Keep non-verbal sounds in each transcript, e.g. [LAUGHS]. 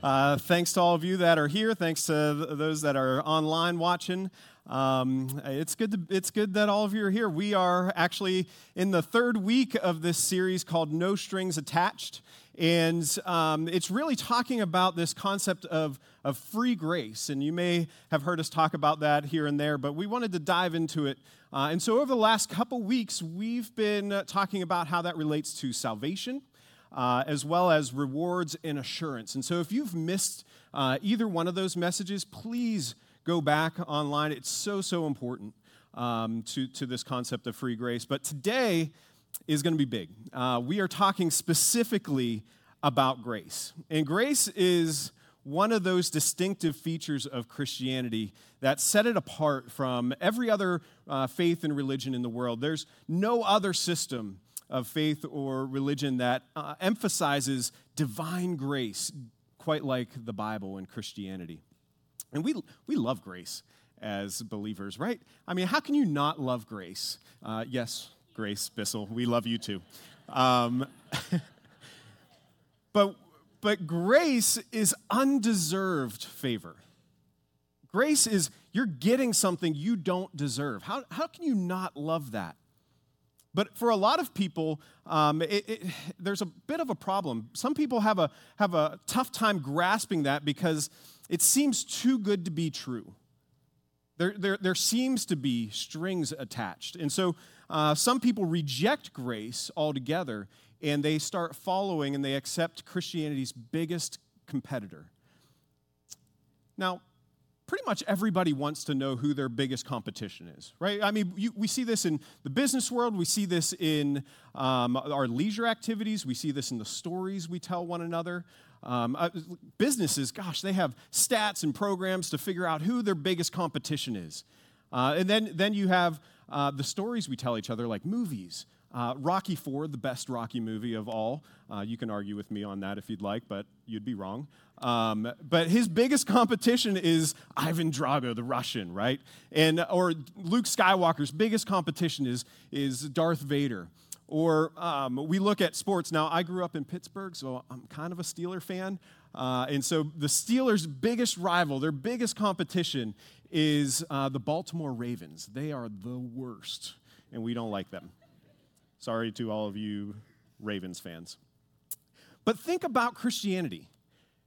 Uh, thanks to all of you that are here. Thanks to th- those that are online watching. Um, it's good. To, it's good that all of you are here. We are actually in the third week of this series called "No Strings Attached," and um, it's really talking about this concept of of free grace. And you may have heard us talk about that here and there, but we wanted to dive into it. Uh, and so, over the last couple weeks, we've been talking about how that relates to salvation uh, as well as rewards and assurance. And so if you've missed uh, either one of those messages, please go back online. It's so, so important um, to, to this concept of free grace. But today is going to be big. Uh, we are talking specifically about grace. And grace is one of those distinctive features of Christianity that set it apart from every other uh, faith and religion in the world. There's no other system of faith or religion that uh, emphasizes divine grace, quite like the Bible and Christianity. And we, we love grace as believers, right? I mean, how can you not love grace? Uh, yes, Grace Bissell, we love you too. Um, [LAUGHS] but, but grace is undeserved favor. Grace is you're getting something you don't deserve. How, how can you not love that? But for a lot of people, um, it, it, there's a bit of a problem. Some people have a, have a tough time grasping that because it seems too good to be true. There, there, there seems to be strings attached. And so uh, some people reject grace altogether and they start following and they accept Christianity's biggest competitor. Now, pretty much everybody wants to know who their biggest competition is, right? I mean, you, we see this in the business world, we see this in um, our leisure activities, we see this in the stories we tell one another. Um, uh, businesses, gosh, they have stats and programs to figure out who their biggest competition is. Uh, and then, then you have uh, the stories we tell each other, like movies. Uh, Rocky IV, the best Rocky movie of all. Uh, you can argue with me on that if you'd like, but you'd be wrong. Um, but his biggest competition is Ivan Drago, the Russian, right? And or Luke Skywalker's biggest competition is is Darth Vader. Or um, we look at sports. Now, I grew up in Pittsburgh, so I'm kind of a Steeler fan. Uh, and so the Steelers' biggest rival, their biggest competition, is uh, the Baltimore Ravens. They are the worst, and we don't like them. Sorry to all of you Ravens fans. But think about Christianity.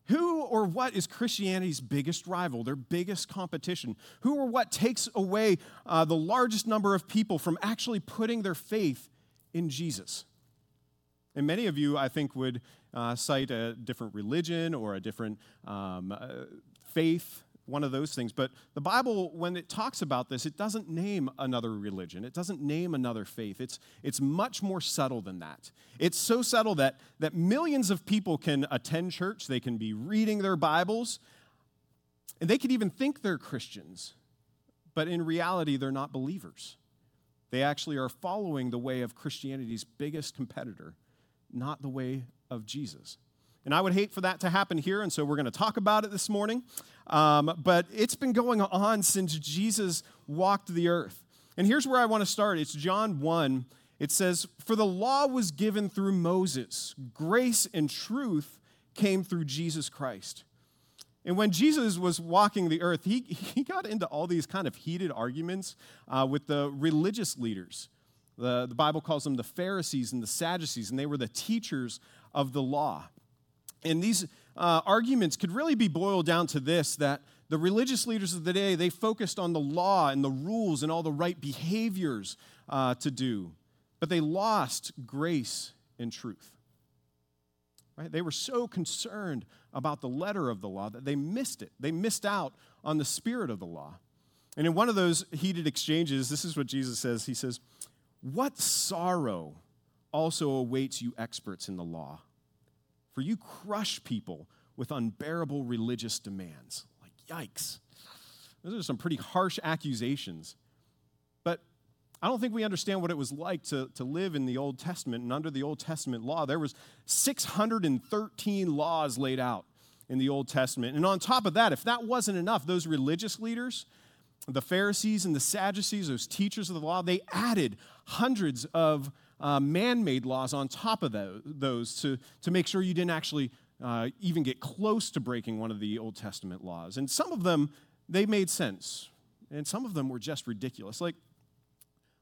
Who or what is Christianity's biggest rival, their biggest competition? Who or what takes away uh, the largest number of people from actually putting their faith in Jesus? And many of you, I think, would uh, cite a different religion or a different um, uh, faith one of those things. But the Bible, when it talks about this, it doesn't name another religion. It doesn't name another faith. It's, it's much more subtle than that. It's so subtle that, that millions of people can attend church, they can be reading their Bibles, and they could even think they're Christians. But in reality, they're not believers. They actually are following the way of Christianity's biggest competitor, not the way of Jesus. And I would hate for that to happen here, and so we're going to talk about it this morning. Um, but it's been going on since Jesus walked the earth. And here's where I want to start it's John 1. It says, For the law was given through Moses, grace and truth came through Jesus Christ. And when Jesus was walking the earth, he, [LAUGHS] he got into all these kind of heated arguments uh, with the religious leaders. The, the Bible calls them the Pharisees and the Sadducees, and they were the teachers of the law. And these uh, arguments could really be boiled down to this that the religious leaders of the day, they focused on the law and the rules and all the right behaviors uh, to do, but they lost grace and truth. Right? They were so concerned about the letter of the law that they missed it. They missed out on the spirit of the law. And in one of those heated exchanges, this is what Jesus says He says, What sorrow also awaits you experts in the law? For you crush people with unbearable religious demands. Like, yikes. Those are some pretty harsh accusations. But I don't think we understand what it was like to, to live in the Old Testament. And under the Old Testament law, there was 613 laws laid out in the Old Testament. And on top of that, if that wasn't enough, those religious leaders, the Pharisees and the Sadducees, those teachers of the law, they added hundreds of uh, man made laws on top of those to, to make sure you didn't actually uh, even get close to breaking one of the Old Testament laws. And some of them, they made sense, and some of them were just ridiculous. Like,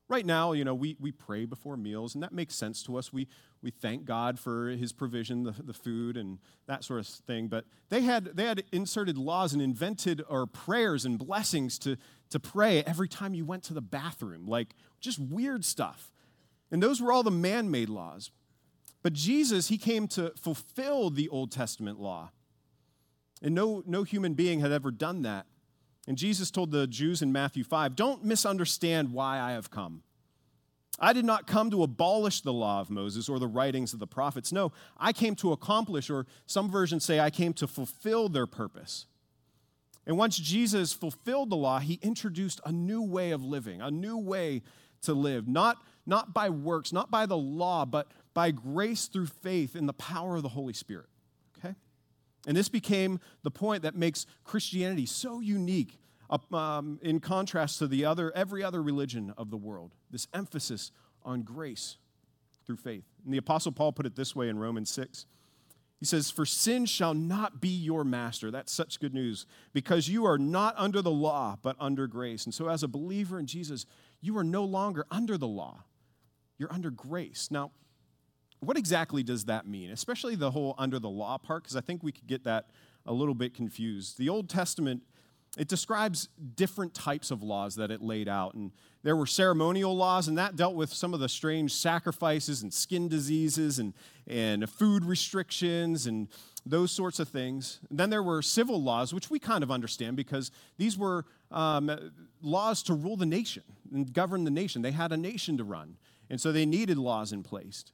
right now, you know, we, we pray before meals, and that makes sense to us. We, we thank God for his provision, the, the food, and that sort of thing. But they had, they had inserted laws and invented or prayers and blessings to, to pray every time you went to the bathroom, like just weird stuff. And those were all the man made laws. But Jesus, he came to fulfill the Old Testament law. And no, no human being had ever done that. And Jesus told the Jews in Matthew 5 Don't misunderstand why I have come. I did not come to abolish the law of Moses or the writings of the prophets. No, I came to accomplish, or some versions say, I came to fulfill their purpose. And once Jesus fulfilled the law, he introduced a new way of living, a new way to live, not, not by works, not by the law, but by grace through faith in the power of the Holy Spirit. Okay? And this became the point that makes Christianity so unique um, in contrast to the other, every other religion of the world. This emphasis on grace through faith. And the Apostle Paul put it this way in Romans 6. He says, For sin shall not be your master. That's such good news because you are not under the law, but under grace. And so, as a believer in Jesus, you are no longer under the law, you're under grace. Now, what exactly does that mean? Especially the whole under the law part, because I think we could get that a little bit confused. The Old Testament, it describes different types of laws that it laid out. And there were ceremonial laws, and that dealt with some of the strange sacrifices and skin diseases and, and food restrictions and those sorts of things. And then there were civil laws, which we kind of understand because these were um, laws to rule the nation and govern the nation. They had a nation to run, and so they needed laws in place.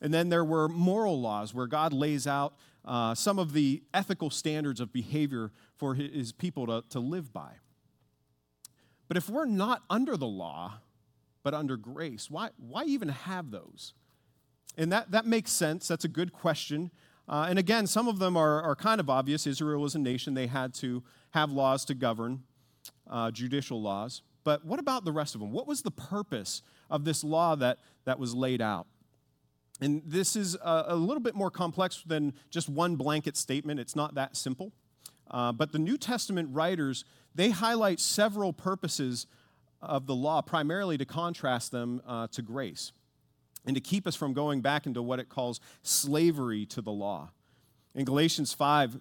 And then there were moral laws where God lays out uh, some of the ethical standards of behavior for his people to, to live by. But if we're not under the law, but under grace, why, why even have those? And that, that makes sense. That's a good question. Uh, and again, some of them are, are kind of obvious. Israel was a nation, they had to have laws to govern, uh, judicial laws. But what about the rest of them? What was the purpose of this law that, that was laid out? And this is a, a, little bit more complex than just one blanket statement. It's not that simple. Uh, but the New Testament writers, they highlight several purposes of the law, primarily to contrast them uh, to grace and to keep us from going back into what it calls slavery to the law. In Galatians 5,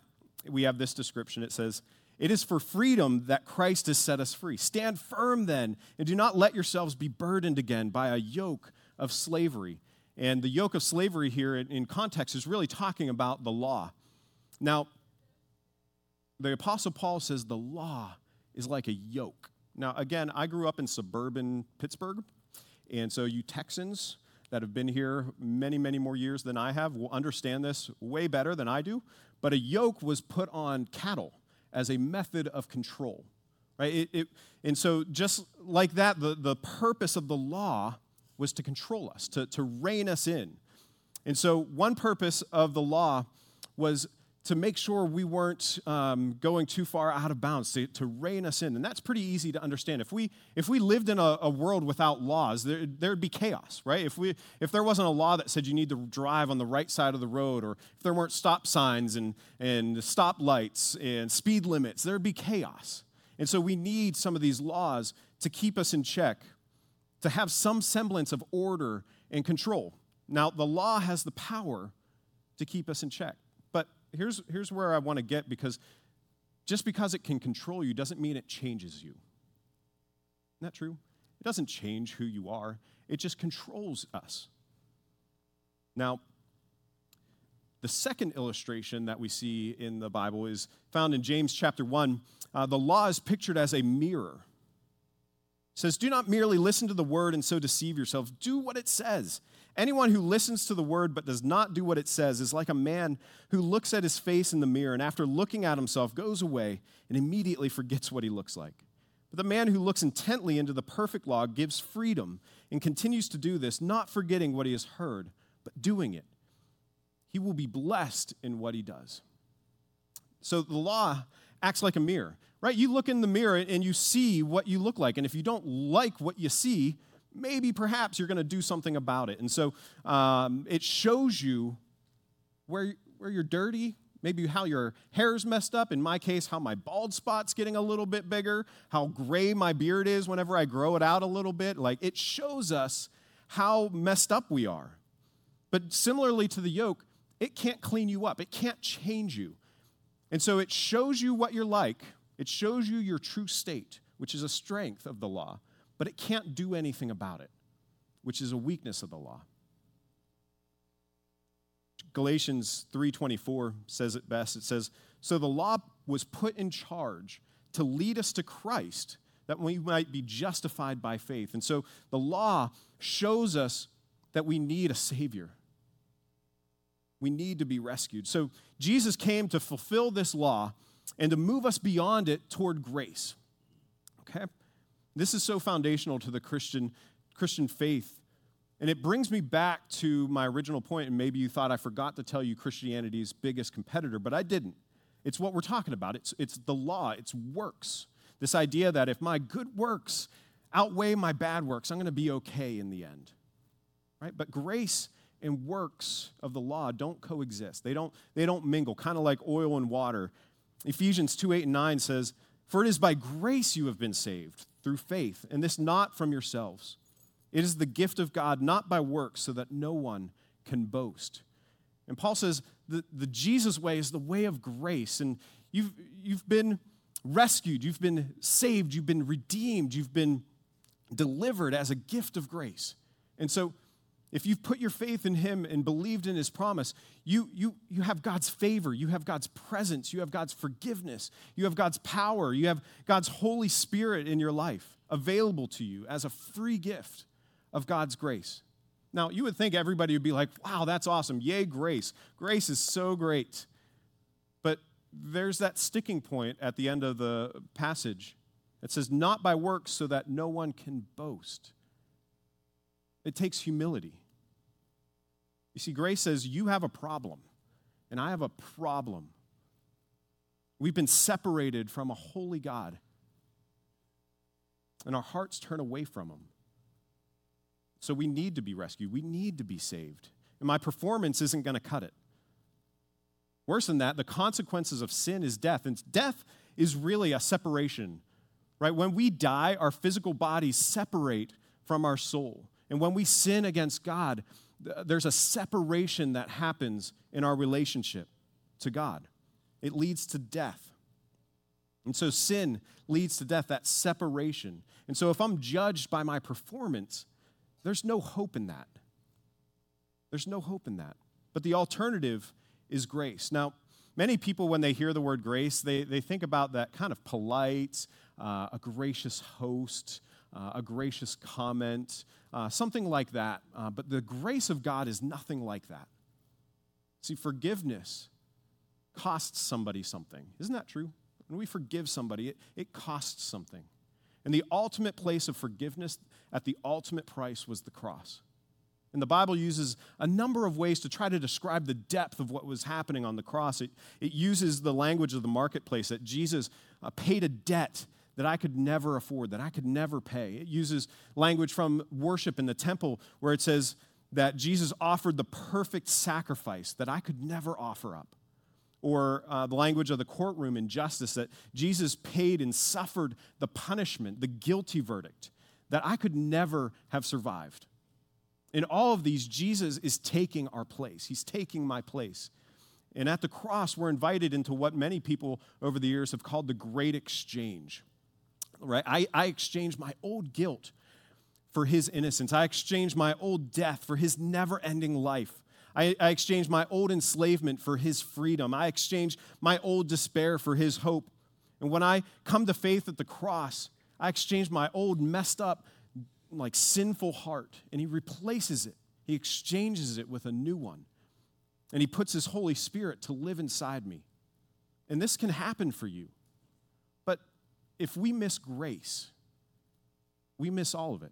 we have this description. It says, It is for freedom that Christ has set us free. Stand firm then, and do not let yourselves be burdened again by a yoke of slavery. And the yoke of slavery here in, context is really talking about the law. Now, the Apostle Paul says the law is like a yoke. Now, again, I grew up in suburban Pittsburgh, and so you Texans that have been here many, many more years than I have will understand this way better than I do. But a yoke was put on cattle as a method of control, right? It, it, and so, just like that, the, the purpose of the law was to control us, to, to rein us in. And so, one purpose of the law was to make sure we weren't um, going too far out of bounds, to, to rein us in. And that's pretty easy to understand. If we, if we lived in a, a world without laws, there, there'd be chaos, right? If, we, if there wasn't a law that said you need to drive on the right side of the road, or if there weren't stop signs and, and stop lights and speed limits, there'd be chaos. And so we need some of these laws to keep us in check to have some semblance of order and control. Now, the law has the power to keep us in check. Here's, here's where I want to get because just because it can control you doesn't mean it changes you. Isn't that true? It doesn't change who you are, it just controls us. Now, the second illustration that we see in the Bible is found in James chapter 1. Uh, the law is pictured as a mirror says, Do not merely listen to the word and so deceive yourselves. Do what it says. Anyone who listens to the word but does not do what it says is like a man who looks at his face in the mirror and after looking at himself goes away and immediately forgets what he looks like. But the man who looks intently into the perfect law gives freedom and continues to do this, not forgetting what he has heard, but doing it. He will be blessed in what he does. So the law acts like a mirror, right? You look in the mirror and you see what you look like. And if you don't like what you see, maybe perhaps you're going to do something about it. And so um, it shows you where, where you're dirty, maybe how your hair's messed up. In my case, how my bald spot's getting a little bit bigger, how gray my beard is whenever I grow it out a little bit. Like it shows us how messed up we are. But similarly to the yoke, it can't clean you up, it can't change you. And so it shows you what you're like, it shows you your true state, which is a strength of the law but it can't do anything about it, which is a weakness of the law. Galatians 3:24 says it best. It says, "So the law was put in charge to lead us to Christ, that we might be justified by faith." And so the law shows us that we need a savior. We need to be rescued. So Jesus came to fulfill this law and to move us beyond it toward grace. Okay? This is so foundational to the Christian, Christian faith. And it brings me back to my original point, and maybe you thought I forgot to tell you Christianity's biggest competitor, but I didn't. It's what we're talking about. It's, it's the law, it's works. This idea that if my good works outweigh my bad works, I'm going to be okay in the end. Right? But grace and works of the law don't coexist. They don't, they don't mingle, kind of like oil and water. Ephesians 2 8 and 9 says, For it is by grace you have been saved through faith, and this not from yourselves. It is the gift of God, not by works, so that no one can boast. And Paul says the, the Jesus way is the way of grace, and you've, you've been rescued, you've been saved, you've been redeemed, you've been delivered as a gift of grace. And so if you've put your faith in him and believed in his promise, you, you, you have God's favor, you have God's presence, you have God's forgiveness, you have God's power, you have God's Holy Spirit in your life available to you as a free gift of God's grace. Now, you would think everybody would be like, wow, that's awesome. Yay, grace. Grace is so great. But there's that sticking point at the end of the passage. It says, not by works so that no one can boast. It takes humility. You see, grace says, You have a problem, and I have a problem. We've been separated from a holy God, and our hearts turn away from Him. So we need to be rescued. We need to be saved. And my performance isn't going to cut it. Worse than that, the consequences of sin is death. And death is really a separation, right? When we die, our physical bodies separate from our soul. And when we sin against God, there's a separation that happens in our relationship to God. It leads to death. And so sin leads to death, that separation. And so if I'm judged by my performance, there's no hope in that. There's no hope in that. But the alternative is grace. Now, many people, when they hear the word grace, they, they think about that kind of polite, uh, a gracious host, uh, a gracious comment, uh, something like that. Uh, but the grace of God is nothing like that. See, forgiveness costs somebody something. Isn't that true? When we forgive somebody, it, it costs something. And the ultimate place of forgiveness at the ultimate price was the cross. And the Bible uses a number of ways to try to describe the depth of what was happening on the cross. It, it uses the language of the marketplace that Jesus uh, paid a debt that I could never afford, that I could never pay. It uses language from worship in the temple where it says that Jesus offered the perfect sacrifice that I could never offer up. Or uh, the language of the courtroom in justice that Jesus paid and suffered the punishment, the guilty verdict that I could never have survived. In all of these, Jesus is taking our place. He's taking my place. And at the cross, we're invited into what many people over the years have called the great exchange right? I, I exchanged my old guilt for his innocence. I exchange my old death for his never ending life. I, I exchanged my old enslavement for his freedom. I exchange my old despair for his hope. And when I come to faith at the cross, I exchange my old messed up, like sinful heart, and he replaces it. He exchanges it with a new one. And He puts His Holy Spirit to live inside me. And this can happen for you. If we miss grace, we miss all of it,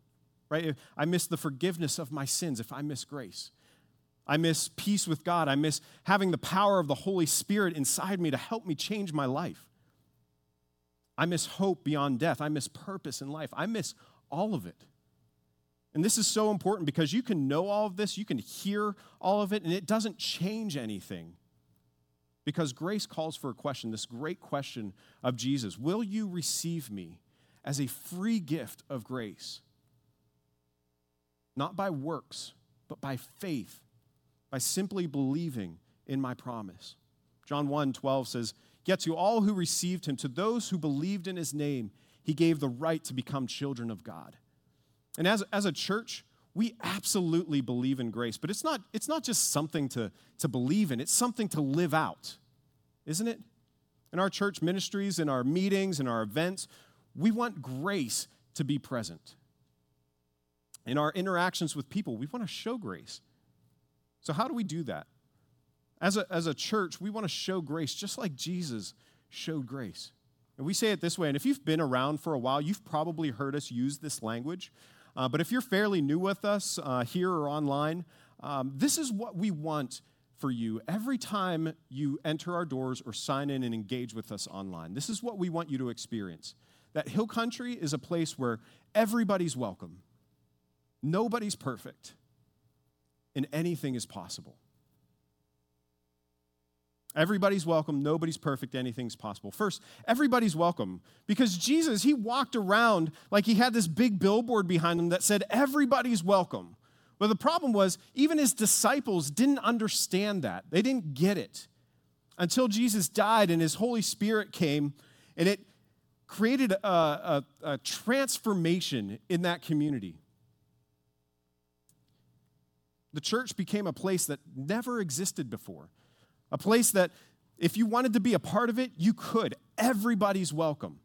right? If I miss the forgiveness of my sins if I miss grace. I miss peace with God. I miss having the power of the Holy Spirit inside me to help me change my life. I miss hope beyond death. I miss purpose in life. I miss all of it. And this is so important because you can know all of this, you can hear all of it, and it doesn't change anything. Because grace calls for a question, this great question of Jesus Will you receive me as a free gift of grace? Not by works, but by faith, by simply believing in my promise. John 1 12 says, Yet to all who received him, to those who believed in his name, he gave the right to become children of God. And as, as a church, we absolutely believe in grace, but it's not, it's not just something to, to believe in, it's something to live out, isn't it? In our church ministries, in our meetings, in our events, we want grace to be present. In our interactions with people, we want to show grace. So, how do we do that? As a, as a church, we want to show grace just like Jesus showed grace. And we say it this way, and if you've been around for a while, you've probably heard us use this language. Uh, but if you're fairly new with us uh, here or online, um, this is what we want for you every time you enter our doors or sign in and engage with us online. This is what we want you to experience that Hill Country is a place where everybody's welcome, nobody's perfect, and anything is possible. Everybody's welcome. Nobody's perfect. Anything's possible. First, everybody's welcome because Jesus, he walked around like he had this big billboard behind him that said, Everybody's welcome. But the problem was, even his disciples didn't understand that. They didn't get it until Jesus died and his Holy Spirit came and it created a, a, a transformation in that community. The church became a place that never existed before. A place that if you wanted to be a part of it, you could. Everybody's welcome.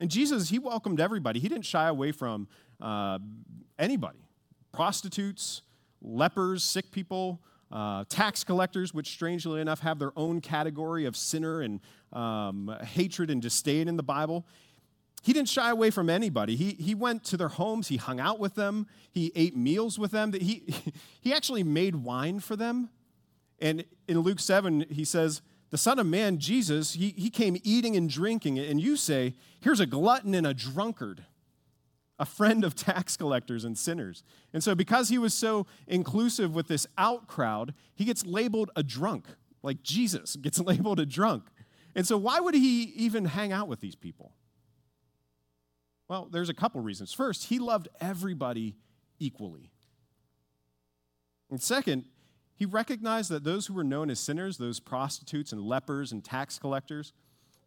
And Jesus, he welcomed everybody. He didn't shy away from uh, anybody prostitutes, lepers, sick people, uh, tax collectors, which strangely enough have their own category of sinner and um, hatred and disdain in the Bible. He didn't shy away from anybody. He, he went to their homes, he hung out with them, he ate meals with them. He, [LAUGHS] he actually made wine for them and in Luke 7, he says, The Son of Man, Jesus, he, he came eating and drinking. And you say, Here's a glutton and a drunkard, a friend of tax collectors and sinners. And so, because he was so inclusive with this out crowd, he gets labeled a drunk, like Jesus [LAUGHS] gets labeled a drunk. And so, why would he even hang out with these people? Well, there's a couple reasons. First, he loved everybody equally. And second, he recognized that those who were known as sinners, those prostitutes and lepers and tax collectors,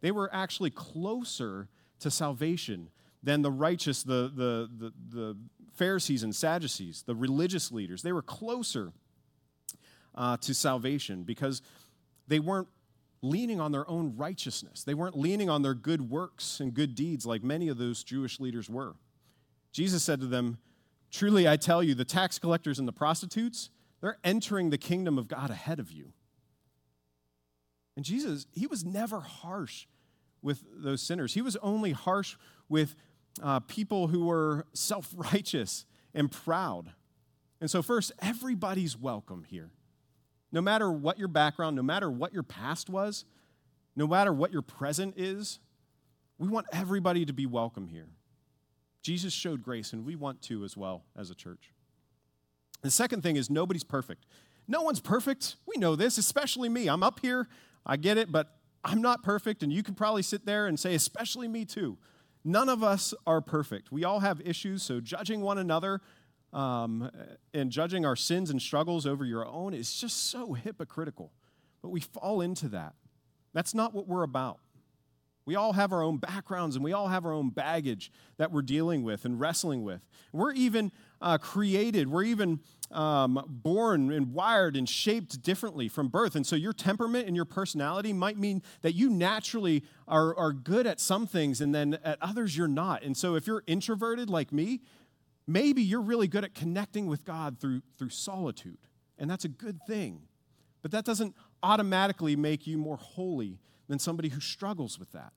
they were actually closer to salvation than the righteous, the, the, the, the Pharisees and Sadducees, the religious leaders. They were closer uh, to salvation because they weren't leaning on their own righteousness. They weren't leaning on their good works and good deeds like many of those Jewish leaders were. Jesus said to them, Truly I tell you, the tax collectors and the prostitutes, they're entering the kingdom of God ahead of you. And Jesus, he was never harsh with those sinners. He was only harsh with uh, people who were self righteous and proud. And so, first, everybody's welcome here. No matter what your background, no matter what your past was, no matter what your present is, we want everybody to be welcome here. Jesus showed grace, and we want to as well as a church. The second thing is nobody's perfect. No one's perfect. We know this, especially me. I'm up here, I get it, but I'm not perfect, and you can probably sit there and say, especially me too. None of us are perfect. We all have issues, so judging one another um, and judging our sins and struggles over your own is just so hypocritical. But we fall into that. That's not what we're about. We all have our own backgrounds and we all have our own baggage that we're dealing with and wrestling with. We're even uh, created, we're even um, born and wired and shaped differently from birth. And so your temperament and your personality might mean that you naturally are, are good at some things and then at others you're not. And so if you're introverted like me, maybe you're really good at connecting with God through, through solitude, and that's a good thing. But that doesn't automatically make you more holy than somebody who struggles with that.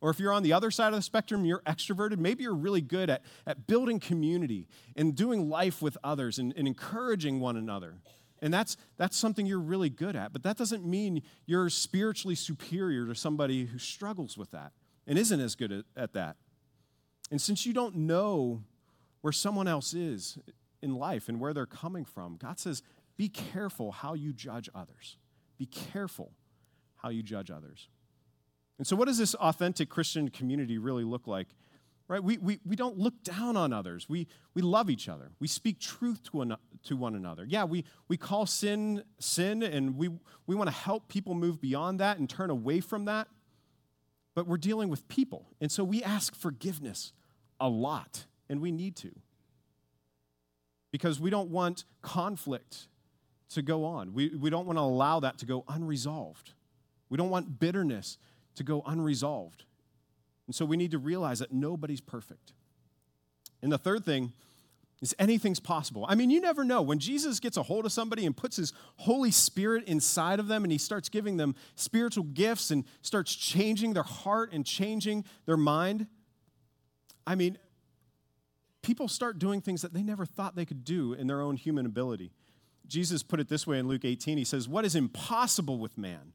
Or if you're on the other side of the spectrum, you're extroverted, maybe you're really good at, at building community and doing life with others and, and encouraging one another. And that's, that's something you're really good at. But that doesn't mean you're spiritually superior to somebody who struggles with that and isn't as good at, at that. And since you don't know where someone else is in life and where they're coming from, God says, be careful how you judge others. Be careful how you judge others. And so, what does this authentic Christian community really look like? Right? We, we, we don't look down on others. We, we love each other. We speak truth to one, to one another. Yeah, we, we call sin sin, and we, we want to help people move beyond that and turn away from that. But we're dealing with people. And so we ask forgiveness a lot, and we need to. Because we don't want conflict to go on. We, we don't want to allow that to go unresolved. We don't want bitterness to go unresolved. And so we need to realize that nobody's perfect. And the third thing is anything's possible. I mean, you never know. When Jesus gets a hold of somebody and puts his Holy Spirit inside of them and he starts giving them spiritual gifts and starts changing their heart and changing their mind, I mean, people start doing things that they never thought they could do in their own human ability. Jesus put it this way in Luke 18 He says, What is impossible with man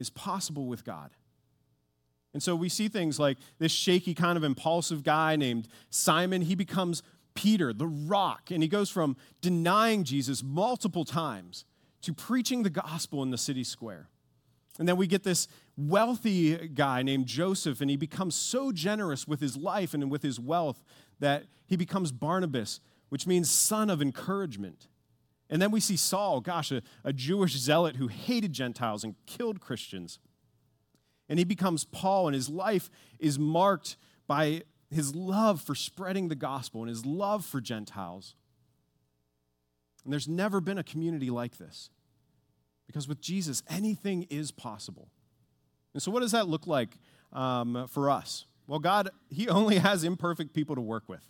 is possible with God. And so we see things like this shaky, kind of impulsive guy named Simon. He becomes Peter, the rock, and he goes from denying Jesus multiple times to preaching the gospel in the city square. And then we get this wealthy guy named Joseph, and he becomes so generous with his life and with his wealth that he becomes Barnabas, which means son of encouragement. And then we see Saul, gosh, a, a Jewish zealot who hated Gentiles and killed Christians. And he becomes Paul, and his life is marked by his love for spreading the gospel and his love for Gentiles. And there's never been a community like this. Because with Jesus, anything is possible. And so, what does that look like um, for us? Well, God, He [LAUGHS] only has imperfect people to work with.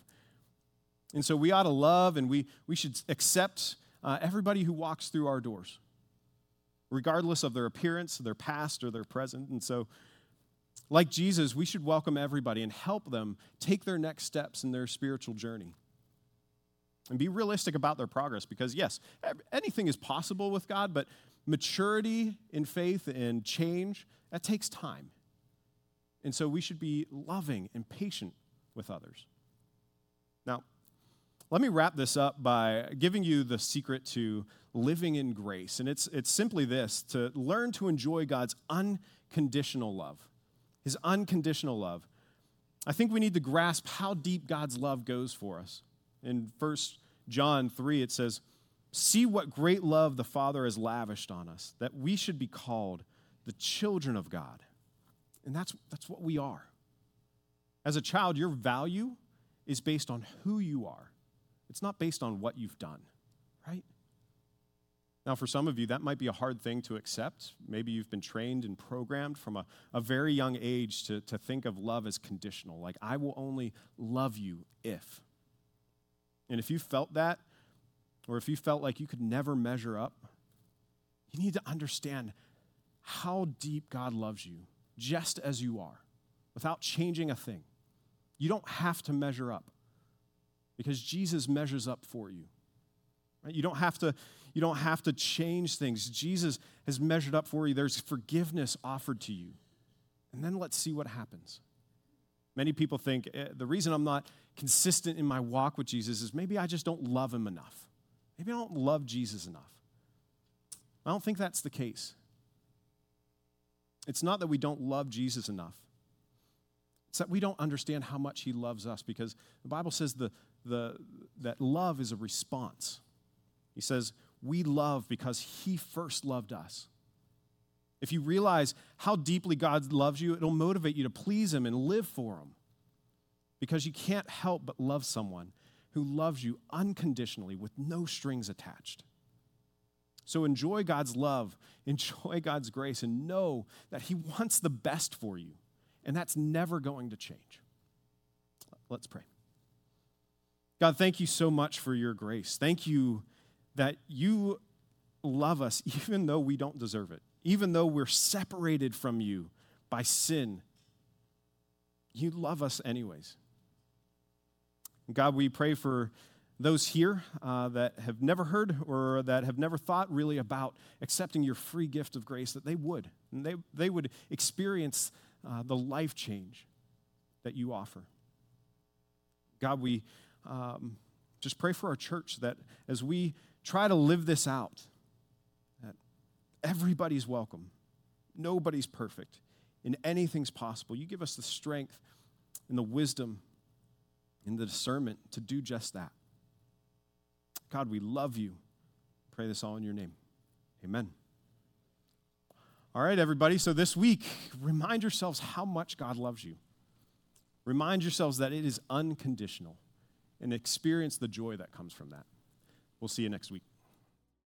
And so, we ought to love and we, we should accept uh, everybody who walks through our doors, regardless of their appearance, their past, or their present. And so, like Jesus, we should welcome everybody and help them take their next steps in their spiritual journey. And be realistic about their progress because, yes, anything is possible with God, but maturity in faith and change, that takes time. And so we should be loving and patient with others. Now, let me wrap this up by giving you the secret to living in grace. And it's, it's simply this to learn to enjoy God's unconditional love, His unconditional love. I think we need to grasp how deep God's love goes for us. In 1 John 3, it says, See what great love the Father has lavished on us, that we should be called the children of God. And that's, that's what we are. As a child, your value is based on who you are. It's not based on what you've done, right? Now, for some of you, that might be a hard thing to accept. Maybe you've been trained and programmed from a, a very young age to, to think of love as conditional, like, I will only love you if. And if you felt that, or if you felt like you could never measure up, you need to understand how deep God loves you just as you are without changing a thing. You don't have to measure up because Jesus measures up for you. Right? You don't have to you don't have to change things. Jesus has measured up for you. There's forgiveness offered to you. And then let's see what happens. Many people think eh, the reason I'm not consistent in my walk with Jesus is maybe I just don't love him enough. Maybe I don't love Jesus enough. I don't think that's the case. It's not that we don't love Jesus enough. It's that we don't understand how much he loves us because the Bible says the, the, that love is a response. He says, We love because He first loved us. If you realize how deeply God loves you, it'll motivate you to please Him and live for Him. Because you can't help but love someone who loves you unconditionally with no strings attached. So enjoy God's love, [LAUGHS] enjoy God's grace, and know that He wants the best for you. And that's never going to change. Let's pray. God, thank you so much for your grace. Thank you that you love us [LAUGHS] even though we don't deserve it, even though we're separated from you by sin. You love us anyways. God, we pray for those here uh, that have never heard or that have never thought really about accepting your free gift of grace, that they would. And they, they would experience uh, the life change that you offer. God, we um, just pray for our church that as we try to live this out, that everybody's welcome, nobody's perfect, and anything's possible. You give us the strength and the wisdom and the discernment to do just that. God, we love you. Pray this all in your name. Amen. All right, everybody. So this week, remind yourselves how much God loves you. Remind yourselves that it is unconditional and experience the joy that comes from that. We'll see you next week.